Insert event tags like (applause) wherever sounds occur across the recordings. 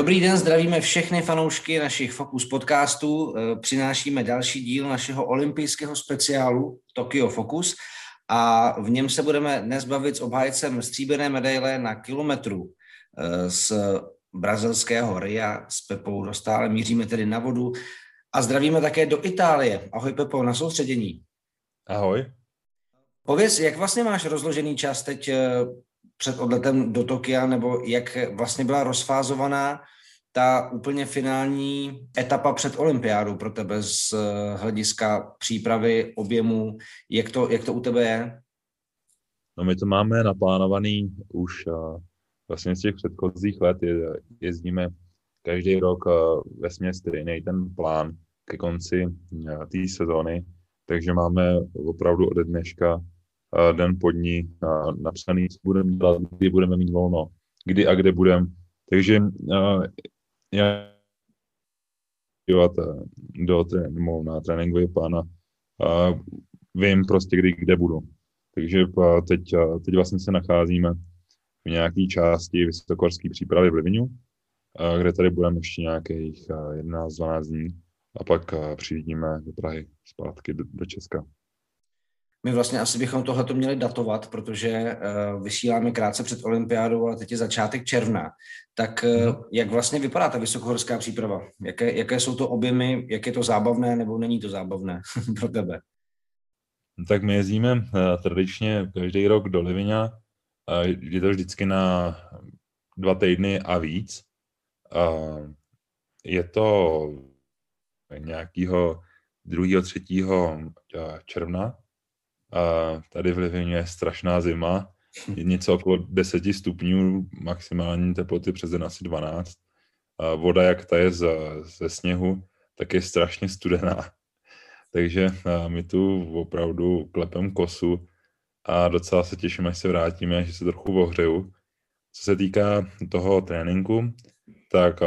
Dobrý den, zdravíme všechny fanoušky našich Focus podcastů. Eh, přinášíme další díl našeho olympijského speciálu Tokyo Focus a v něm se budeme dnes bavit s obhájcem stříbrné medaile na kilometru eh, z brazilského Ria s Pepou Dostále. Míříme tedy na vodu a zdravíme také do Itálie. Ahoj Pepo, na soustředění. Ahoj. Pověz, jak vlastně máš rozložený čas teď eh, před odletem do Tokia, nebo jak vlastně byla rozfázovaná ta úplně finální etapa před olympiádou pro tebe z eh, hlediska přípravy, objemu, jak to, jak to u tebe je? No my to máme naplánovaný už uh, vlastně z těch předchozích let, je, jezdíme každý rok uh, ve směs stejný ten plán ke konci té sezóny, takže máme opravdu ode dneška den po ní napsaný, co budeme dělat, kdy budeme mít volno, kdy a kde budeme. Takže já dívat do tréninku, na tréninkový plán a vím prostě, kdy, kde budu. Takže teď, teď vlastně se nacházíme v nějaké části vysokorské přípravy v Livinu, kde tady budeme ještě nějakých 11-12 dní a pak přijdeme do Prahy zpátky do, do Česka. My vlastně asi bychom tohle měli datovat, protože uh, vysíláme krátce před olympiádou, ale teď je začátek června. Tak uh, jak vlastně vypadá ta vysokohorská příprava? Jaké, jaké jsou to objemy, jak je to zábavné nebo není to zábavné (laughs) pro tebe? Tak my jezdíme uh, tradičně každý rok do Livinia. Uh, je to vždycky na dva týdny a víc. Uh, je to nějakého 2. 3. června a tady v Livině je strašná zima, je něco okolo 10 stupňů, maximální teploty přes den asi 12. A voda, jak ta je ze, ze sněhu, tak je strašně studená. (laughs) Takže my tu opravdu klepem kosu a docela se těším, až se vrátíme, že se trochu ohřeju. Co se týká toho tréninku, tak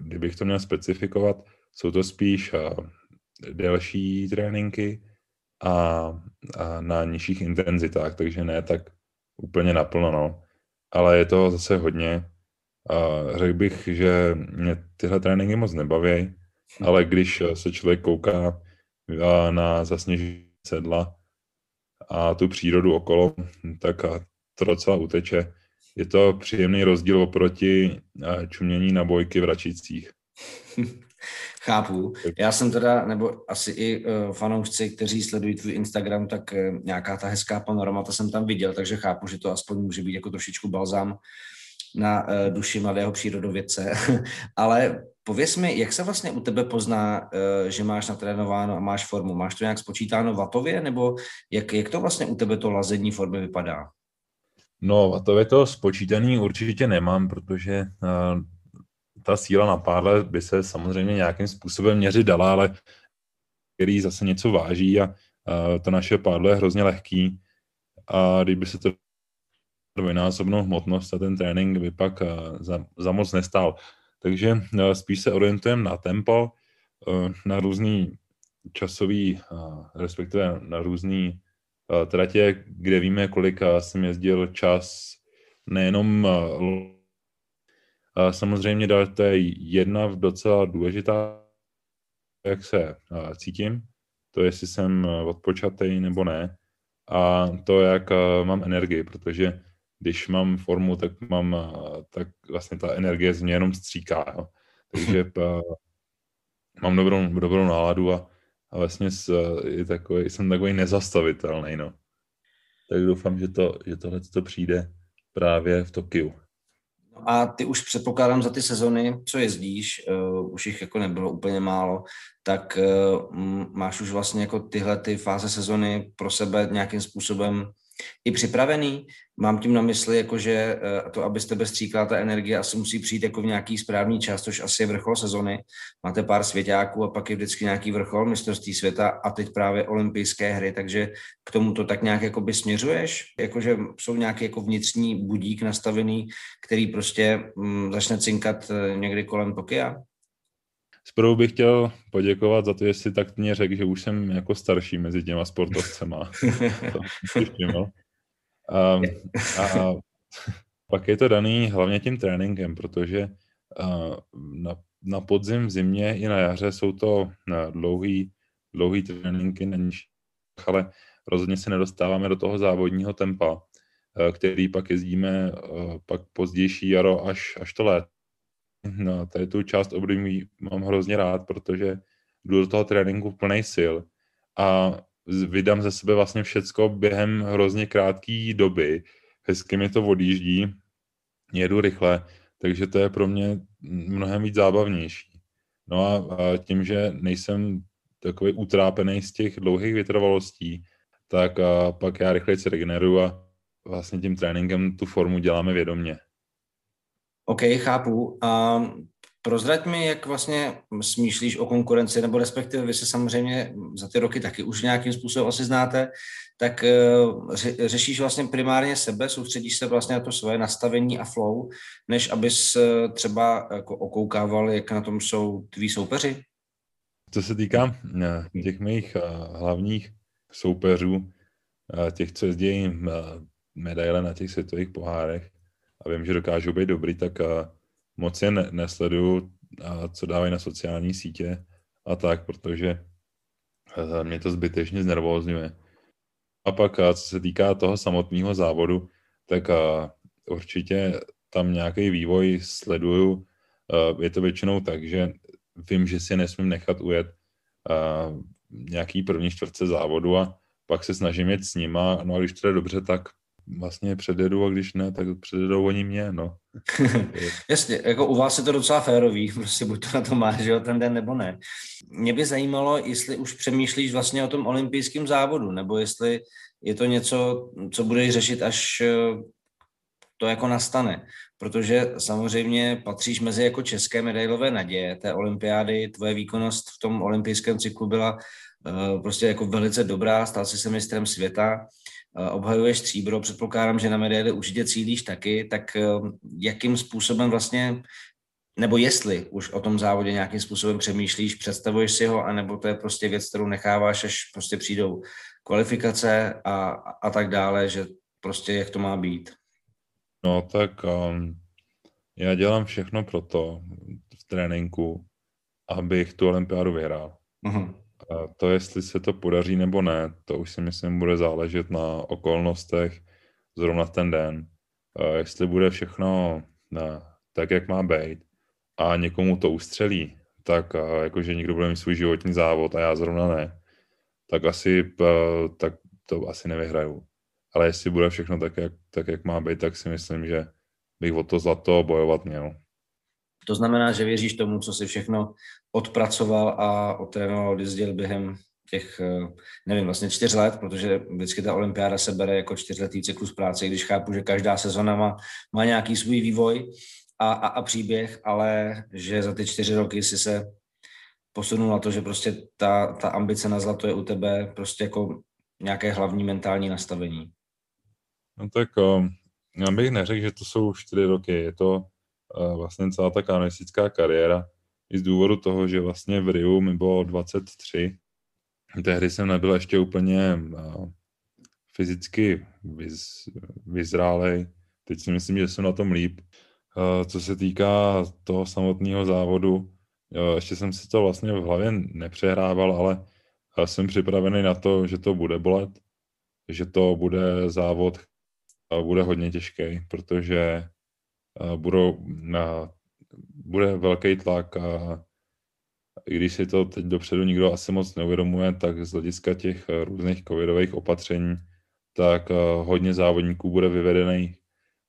kdybych to měl specifikovat, jsou to spíš delší tréninky, a, a na nižších intenzitách, takže ne tak úplně naplno, no. Ale je to zase hodně. A řekl bych, že mě tyhle tréninky moc nebaví, ale když se člověk kouká na zasněžení sedla a tu přírodu okolo, tak to docela uteče. Je to příjemný rozdíl oproti čumění na bojky v Račicích. (laughs) Chápu. Já jsem teda, nebo asi i uh, fanoušci, kteří sledují tvůj Instagram, tak uh, nějaká ta hezká panorama, to jsem tam viděl, takže chápu, že to aspoň může být jako trošičku balzám na uh, duši mladého přírodovědce. (laughs) Ale pověs mi, jak se vlastně u tebe pozná, uh, že máš natrénováno a máš formu? Máš to nějak spočítáno vatově, nebo jak, jak to vlastně u tebe to lazení formy vypadá? No, vatově to spočítaný určitě nemám, protože uh, ta síla na pádle by se samozřejmě nějakým způsobem měřit dala, ale který zase něco váží a, a to naše pádlo je hrozně lehký a kdyby se to dvojnásobnou hmotnost a ten trénink by pak za, za moc nestál. Takže spíš se orientujeme na tempo, na různý časový, respektive na různý tratě, kde víme, kolik jsem jezdil čas nejenom samozřejmě to je jedna docela důležitá, jak se cítím, to jestli jsem odpočatý nebo ne, a to, jak mám energii, protože když mám formu, tak mám, tak vlastně ta energie z mě jenom stříká, jo. takže (laughs) mám dobrou, dobrou náladu a, a vlastně je takový, jsem takový nezastavitelný, no. Tak doufám, že, to, že tohle to přijde právě v Tokiu. A ty už předpokládám za ty sezony, co jezdíš, uh, už jich jako nebylo úplně málo, tak uh, máš už vlastně jako tyhle ty fáze sezony pro sebe nějakým způsobem i připravený. Mám tím na mysli, jako že eh, to, abyste bez stříkala ta energie asi musí přijít jako v nějaký správný čas, což asi je vrchol sezony. Máte pár svěťáků a pak je vždycky nějaký vrchol mistrovství světa a teď právě olympijské hry, takže k tomu to tak nějak jako by směřuješ? Jakože jsou nějaký jako vnitřní budík nastavený, který prostě mm, začne cinkat eh, někdy kolem Tokia? Zprvu bych chtěl poděkovat za to, že jsi tak mě řekl, že už jsem jako starší mezi těma sportovcema. (laughs) to a, a (laughs) pak je to daný hlavně tím tréninkem, protože na, na podzim, v zimě i na jaře jsou to dlouhý, dlouhý tréninky na ale rozhodně se nedostáváme do toho závodního tempa, který pak jezdíme pak pozdější jaro až, až to let. No, tady tu část období mám hrozně rád, protože jdu do toho tréninku plný sil a vydám ze sebe vlastně všecko během hrozně krátké doby. Hezky mi to odjíždí, jedu rychle, takže to je pro mě mnohem víc zábavnější. No a, tím, že nejsem takový utrápený z těch dlouhých vytrvalostí, tak pak já rychleji se regeneruju a vlastně tím tréninkem tu formu děláme vědomě. OK, chápu. A prozrať mi, jak vlastně smýšlíš o konkurenci, nebo respektive vy se samozřejmě za ty roky taky už nějakým způsobem asi znáte, tak eh, ře, řešíš vlastně primárně sebe, soustředíš se vlastně na to svoje nastavení a flow, než abys eh, třeba jako okoukával, jak na tom jsou tví soupeři? Co se týká eh, těch mých hlavních soupeřů, těch, co jezdí medaile na těch světových pohárech, a vím, že dokážou být dobrý, tak moc je ne- nesleduju, a co dávají na sociální sítě a tak, protože mě to zbytečně znervózňuje. A pak, co se týká toho samotného závodu, tak určitě tam nějaký vývoj sleduju. Je to většinou tak, že vím, že si nesmím nechat ujet nějaký první čtvrtce závodu a pak se snažím jet s nima, no a když to je dobře, tak vlastně předjedu a když ne, tak předjedou oni mě, no. (laughs) Jasně, jako u vás je to docela férový, (laughs) prostě buď to na to máš, jo, ten den nebo ne. Mě by zajímalo, jestli už přemýšlíš vlastně o tom olympijském závodu, nebo jestli je to něco, co budeš řešit, až eh, to jako nastane. Protože samozřejmě patříš mezi jako české medailové naděje té olympiády, tvoje výkonnost v tom olympijském cyklu byla uh, prostě jako velice dobrá, stal jsi se mistrem světa, obhajuješ stříbro, předpokládám, že na medaily určitě cílíš taky, tak eh, jakým způsobem vlastně, nebo jestli už o tom závodě nějakým způsobem přemýšlíš, představuješ si ho, anebo to je prostě věc, kterou necháváš, až prostě přijdou kvalifikace a, a tak dále, že prostě jak to má být? No tak um, já dělám všechno pro to v tréninku, abych tu olympiádu vyhrál. Uh-huh. To, jestli se to podaří nebo ne, to už si myslím bude záležet na okolnostech zrovna ten den. Jestli bude všechno tak, jak má být a někomu to ustřelí, tak jakože někdo bude mít svůj životní závod a já zrovna ne, tak asi, tak to asi nevyhraju. Ale jestli bude všechno tak jak, tak, jak má být, tak si myslím, že bych o to zlato bojovat měl. To znamená, že věříš tomu, co si všechno odpracoval a otrénoval, odjezdil během těch, eh, nevím, vlastně čtyř let, protože vždycky ta olympiáda se bere jako čtyřletý cyklus práce, když chápu, že každá sezona má, má nějaký svůj vývoj a, a, a příběh, ale že za ty čtyři roky si se posunul na to, že prostě ta, ta ambice na zlato je u tebe prostě jako nějaké hlavní mentální nastavení. No tak um, já bych neřekl, že to jsou čtyři roky, je to vlastně celá ta kanoistická kariéra. I z důvodu toho, že vlastně v Riu mi bylo 23. Tehdy jsem nebyl ještě úplně fyzicky vyz, vyzrálej. Teď si myslím, že jsem na tom líp. Co se týká toho samotného závodu, ještě jsem si to vlastně v hlavě nepřehrával, ale jsem připravený na to, že to bude bolet, že to bude závod, bude hodně těžký, protože budou, na, bude velký tlak a i když si to teď dopředu nikdo asi moc neuvědomuje, tak z hlediska těch různých covidových opatření, tak hodně závodníků bude vyvedených,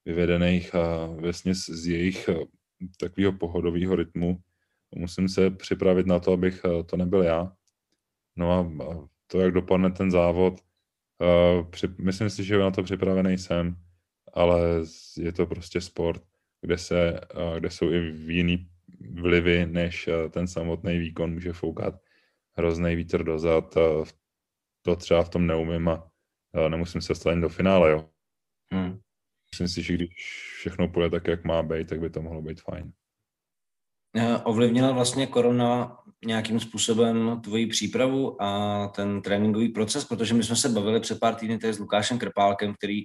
vyvedených vlastně z jejich takového pohodového rytmu. Musím se připravit na to, abych to nebyl já. No a to, jak dopadne ten závod, myslím si, že na to připravený jsem, ale je to prostě sport kde, se, kde jsou i jiný vlivy, než ten samotný výkon může foukat hrozný vítr dozad. To třeba v tom neumím a nemusím se dostat do finále, jo. Hmm. Myslím si, že když všechno půjde tak, jak má být, tak by to mohlo být fajn. Ovlivnila vlastně korona nějakým způsobem tvoji přípravu a ten tréninkový proces, protože my jsme se bavili před pár týdny tady s Lukášem Krpálkem, který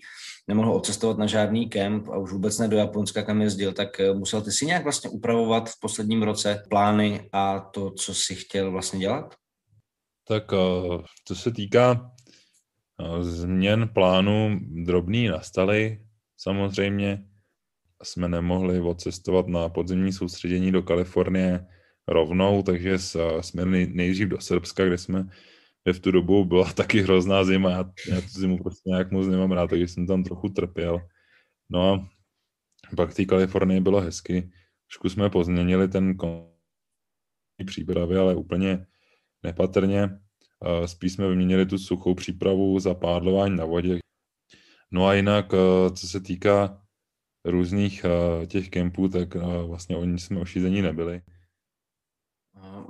nemohl odcestovat na žádný kemp a už vůbec ne do Japonska, kam jezdil, tak eh, musel ty si nějak vlastně upravovat v posledním roce plány a to, co si chtěl vlastně dělat? Tak eh, co se týká změn plánu, drobný nastaly samozřejmě. Jsme nemohli odcestovat na podzemní soustředění do Kalifornie rovnou, takže jsme nejdřív do Srbska, kde jsme kde v tu dobu byla (laughs) taky hrozná zima, já, já tu zimu prostě nějak moc nemám rád, takže jsem tam trochu trpěl. No a pak v té Kalifornii bylo hezky. Trošku jsme pozměnili ten přípravy, ale úplně nepatrně. Spíš jsme vyměnili tu suchou přípravu za pádlování na vodě. No a jinak, co se týká různých těch kempů, tak vlastně oni jsme ošízení nebyli.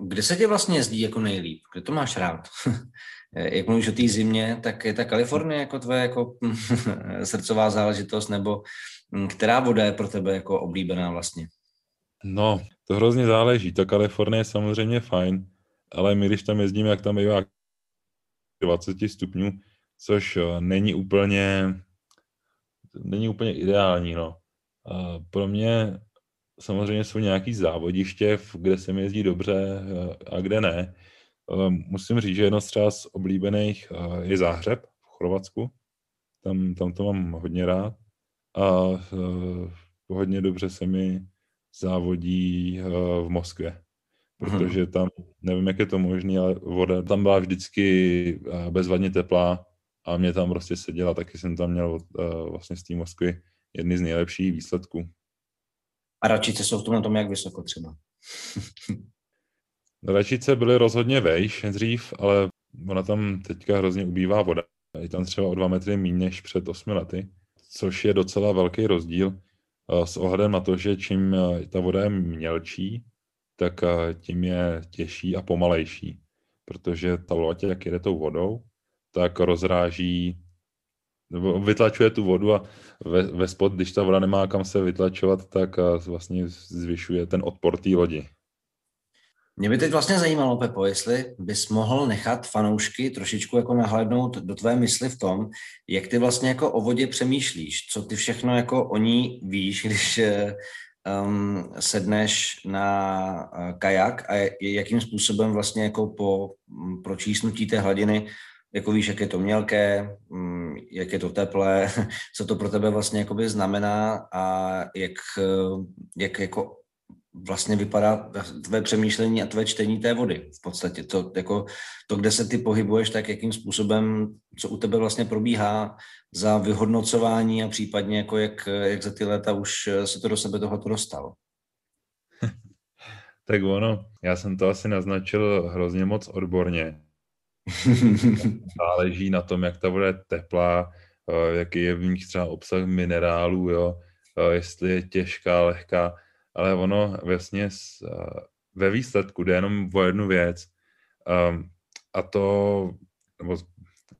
Kde se tě vlastně jezdí jako nejlíp? Kde to máš rád? (laughs) Jak mluvíš o té zimě, tak je ta Kalifornie jako tvoje jako (laughs) srdcová záležitost, nebo hm, která voda je pro tebe jako oblíbená vlastně? No, to hrozně záleží. Ta Kalifornie je samozřejmě fajn, ale my když tam jezdíme, jak tam bývá 20 stupňů, což eh, není úplně, není úplně ideální. No. Pro mě samozřejmě jsou nějaký závodiště, kde se mi jezdí dobře eh, a kde ne. Eh, musím říct, že jedno z třeba z oblíbených je Záhřeb v Chorvatsku. Tam, tam to mám hodně rád. A hodně dobře se mi závodí v Moskvě. Protože tam, nevím, jak je to možné, ale voda tam byla vždycky eh, bezvadně teplá a mě tam prostě seděla, taky jsem tam měl vlastně z té Moskvy jedny z nejlepších výsledků. A račice jsou v tom na tom jak vysoko třeba? (laughs) račice byly rozhodně vejš dřív, ale ona tam teďka hrozně ubývá voda. Je tam třeba o dva metry méně než před osmi lety, což je docela velký rozdíl s ohledem na to, že čím ta voda je mělčí, tak tím je těžší a pomalejší, protože ta loď, jak jede tou vodou, tak rozráží nebo vytlačuje tu vodu a ve, ve spod, když ta voda nemá kam se vytlačovat, tak eh, vlastně zvyšuje ten odpor té lodi. Mě by teď vlastně zajímalo, Pepo, jestli bys mohl nechat fanoušky trošičku jako nahlédnout do tvé mysli v tom, jak ty vlastně jako o vodě přemýšlíš, co ty všechno jako o ní víš, (laughs) když eh, um, sedneš na uh, kajak a jakým způsobem vlastně jako po pročísnutí té hladiny, jako víš, jak je to mělké, um, jak je to teplé, (laughs) co to pro tebe vlastně jakoby znamená a jak, uh, jak jako vlastně vypadá tvé přemýšlení a tvé čtení té vody. V podstatě to, jako, to, kde se ty pohybuješ, tak jakým způsobem, co u tebe vlastně probíhá za vyhodnocování a případně jako jak, jak za ty léta už se to do sebe tohoto dostalo. (laughs) tak ono, já jsem to asi naznačil hrozně moc odborně. (laughs) Záleží na tom, jak ta voda je teplá, eh, jaký je v nich třeba obsah minerálů, jo, eh, jestli je těžká, lehká ale ono vlastně uh, ve výsledku jde jenom o jednu věc um, a to, nebo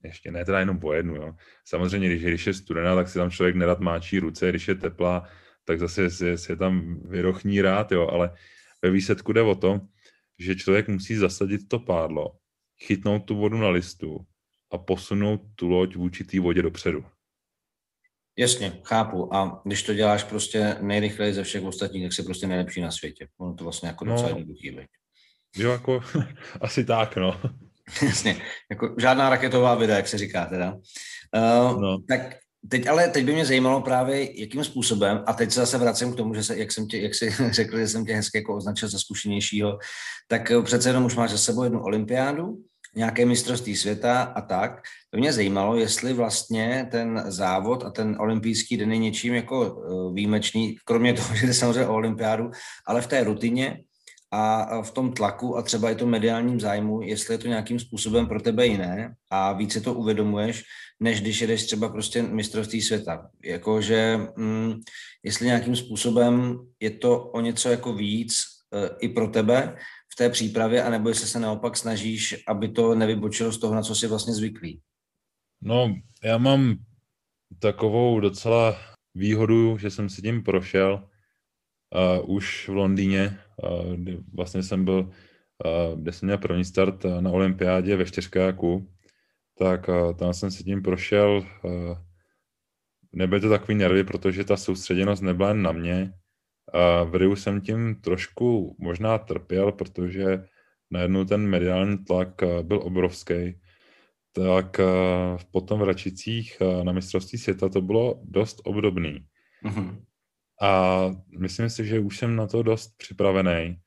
ještě ne teda jenom o jednu, jo. Samozřejmě, když, když je studená, tak si tam člověk nerad máčí ruce, když je teplá, tak zase si, si je tam vyrochní rád, jo, ale ve výsledku jde o to, že člověk musí zasadit to pádlo, chytnout tu vodu na listu a posunout tu loď vůči té vodě dopředu. Jasně, chápu. A když to děláš prostě nejrychleji ze všech ostatních, tak jsi prostě nejlepší na světě. Ono to vlastně jako docela no, jednoduchý být. Jo, jako (laughs) asi tak, no. Jasně, jako žádná raketová vida, jak se říká teda. Uh, no. Tak teď ale, teď by mě zajímalo právě, jakým způsobem, a teď se zase vracím k tomu, že se, jak, jsem tě, jak jsi (laughs) řekl, že jsem tě hezky jako označil za zkušenějšího, tak eh, přece jenom už máš za sebou jednu olympiádu, nějaké mistrovství světa a tak. To mě zajímalo, jestli vlastně ten závod a ten olympijský den je něčím jako eh, výjimečný, kromě toho, (laughs) že jde samozřejmě o olympiádu, ale v té rutině a v tom tlaku a třeba i tom mediálním zájmu, jestli je to nějakým způsobem pro tebe jiné a více to uvědomuješ, než když jedeš třeba prostě mistrovství světa. Jakože, mm, jestli nějakým způsobem je to o něco jako víc e, i pro tebe, v té přípravě, anebo jestli se naopak snažíš, aby to nevybočilo z toho, na co jsi vlastně zvyklý? No, já mám takovou docela výhodu, že jsem si tím prošel uh, už v Londýně, uh, kdy vlastně jsem byl kde jsem měl první start na olympiádě ve čtyřkáku, tak tam jsem si tím prošel. Nebyly to takový nervy, protože ta soustředěnost nebyla jen na mě. A v Riu jsem tím trošku možná trpěl, protože najednou ten mediální tlak byl obrovský. Tak potom v Račicích na mistrovství světa to bylo dost obdobný. Mm-hmm. A myslím si, že už jsem na to dost připravený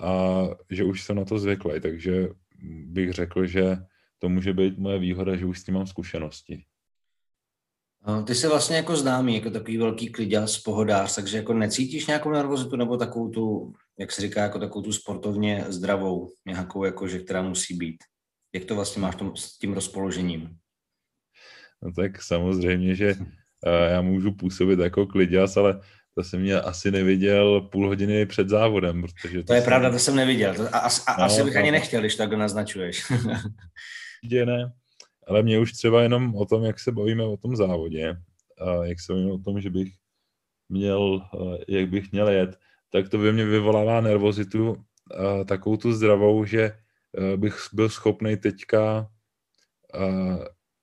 a že už jsem na to zvyklý, takže bych řekl, že to může být moje výhoda, že už s tím mám zkušenosti. Ty jsi vlastně jako známý, jako takový velký kliděs, pohodář, takže jako necítíš nějakou nervozitu nebo takovou tu, jak se říká, jako takovou tu sportovně zdravou, nějakou jako, že která musí být. Jak to vlastně máš tom, s tím rozpoložením? No tak samozřejmě, že já můžu působit jako kliděs, ale to jsem mě asi neviděl půl hodiny před závodem, protože... To, to je jsem... pravda, to jsem neviděl. To, a, a, no, asi bych ani nechtěl, když tak naznačuješ. (laughs) Určitě ne, ale mě už třeba jenom o tom, jak se bavíme o tom závodě, a jak se bavíme o tom, že bych měl, jak bych měl jet, tak to by mě vyvolává nervozitu, takovou tu zdravou, že bych byl schopný teďka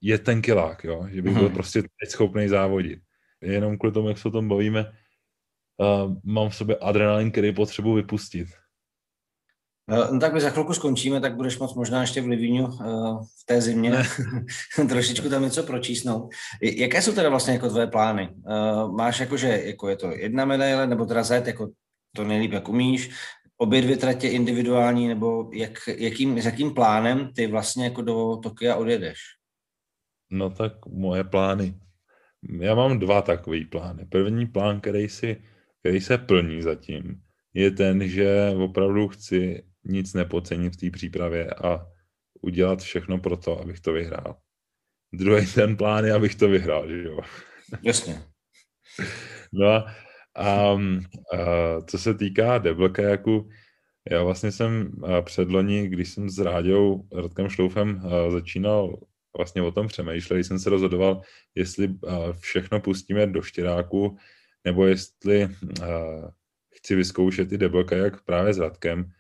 je ten kilák, jo? že bych byl hmm. prostě teď schopný závodit. Jenom kvůli tomu, jak se o tom bavíme, uh, mám v sobě adrenalin, který potřebuji vypustit. No, tak my za chvilku skončíme, tak budeš moc možná ještě v Livíňu uh, v té zimě (laughs) trošičku tam něco pročísnout. Jaké jsou teda vlastně jako tvoje plány? Uh, máš jako, že jako je to jedna medaile, nebo teda zet jako to nejlíp, jak umíš, obě dvě tratě individuální, nebo jak, jakým, s jakým plánem ty vlastně jako do Tokia odjedeš? No tak moje plány. Já mám dva takové plány. První plán, který, si, který se plní zatím, je ten, že opravdu chci nic nepocenit v té přípravě a udělat všechno pro to, abych to vyhrál. Druhý ten plán je, abych to vyhrál, že jo? Jasně. (laughs) No a, a, a co se týká deblkajaku, já vlastně jsem předloni, když jsem s Ráďou Radkem Šloufem začínal vlastně o tom přemýšlel, jsem se rozhodoval, jestli všechno pustíme do štěráku, nebo jestli chci vyzkoušet i double jak právě s Radkem,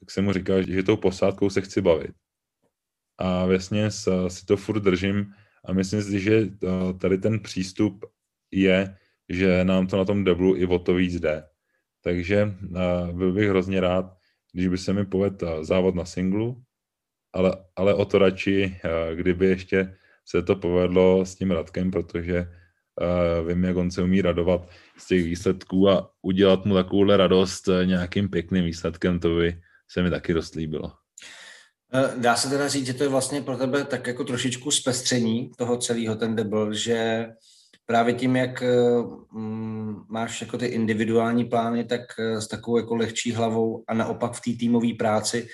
tak jsem mu říkal, že tou posádkou se chci bavit. A vlastně si to furt držím a myslím si, že tady ten přístup je, že nám to na tom deblu i o to víc jde. Takže byl bych hrozně rád, když by se mi povedl závod na singlu, ale, ale o to radši, eh, kdyby ještě se to povedlo s tím Radkem, protože uh, vím, jak on se umí radovat z těch výsledků a udělat mu takovouhle radost eh, nějakým pěkným výsledkem, to by se mi taky dost líbilo. Dá se teda říct, že to je vlastně pro tebe tak jako trošičku zpestření toho celého ten debl, že právě tím, jak mm, máš jako ty individuální plány, tak s takovou jako lehčí hlavou a naopak v té týmové práci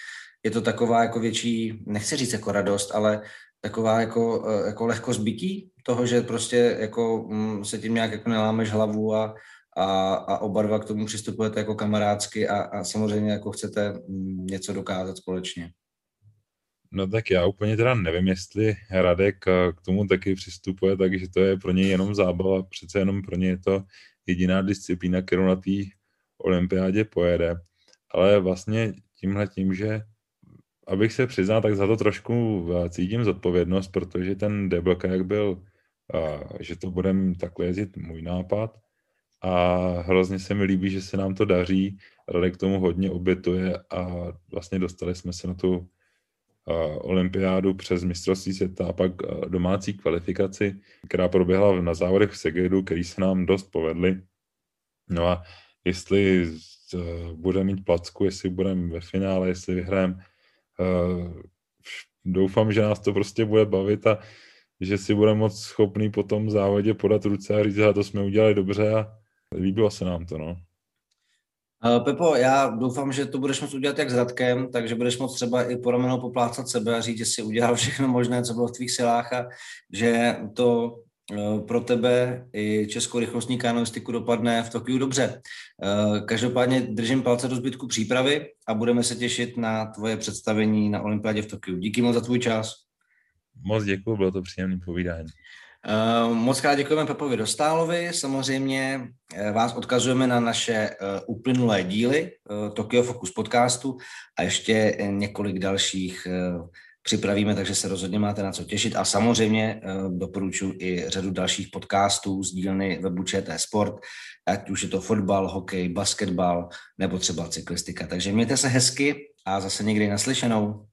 je to taková jako větší, nechci říct jako radost, ale taková jako, eh, jako lehko zbytí toho, že prostě jako mm, se tím nějak jako nelámeš hlavu a, a, a oba dva k tomu přistupujete jako kamarádsky a, a samozřejmě jako chcete mm, něco dokázat společně. No tak já úplně teda nevím, jestli Radek eh, k tomu taky přistupuje, takže to je pro něj jenom zábava, přece jenom pro něj je to jediná disciplína, kterou na té olympiádě pojede. Ale vlastně tímhle tím, že abych se přiznal, tak za to trošku eh, cítím zodpovědnost, protože ten jak byl, eh, že to budeme takhle jezdit můj nápad a hrozně se mi líbí, že se nám to daří. Radek tomu hodně obětuje a vlastně dostali jsme se na tu eh, olympiádu přes mistrovství světa a pak domácí kvalifikaci, která proběhla na závodech v Segedu, který se nám dost povedly. No a jestli budeme mít placku, jestli budeme ve finále, jestli vyhrajeme, doufám, že nás to prostě bude bavit a že si bude moc schopný po tom závodě podat ruce a říct, že to jsme udělali dobře a líbilo se nám to, no. Uh, Pepo, já doufám, že to budeš moct udělat jak s Radkem, takže budeš moct třeba i po ramenou poplácat sebe a říct, že si udělal (laughs) všechno možné, co bylo v tvých silách a že to Eh, pro tebe i českou rychlostní kanoistiku dopadne v Tokiu dobře. Eh, každopádně držím palce do zbytku přípravy a budeme se těšit na tvoje představení na olympiádě v Tokiu. Díky moc za tvůj čas. Moc děkuji, bylo to příjemné povídání. Uh, moc krát děkujeme Pepovi Dostálovi. Samozřejmě vás odkazujeme na naše uplynulé díly Tokyo Focus podcastu a ještě několik dalších připravíme, takže se rozhodně máte na co těšit. A samozřejmě doporučuji i řadu dalších podcastů z dílny webu ČT Sport, ať už je to fotbal, hokej, basketbal nebo třeba cyklistika. Takže mějte se hezky a zase někdy naslyšenou.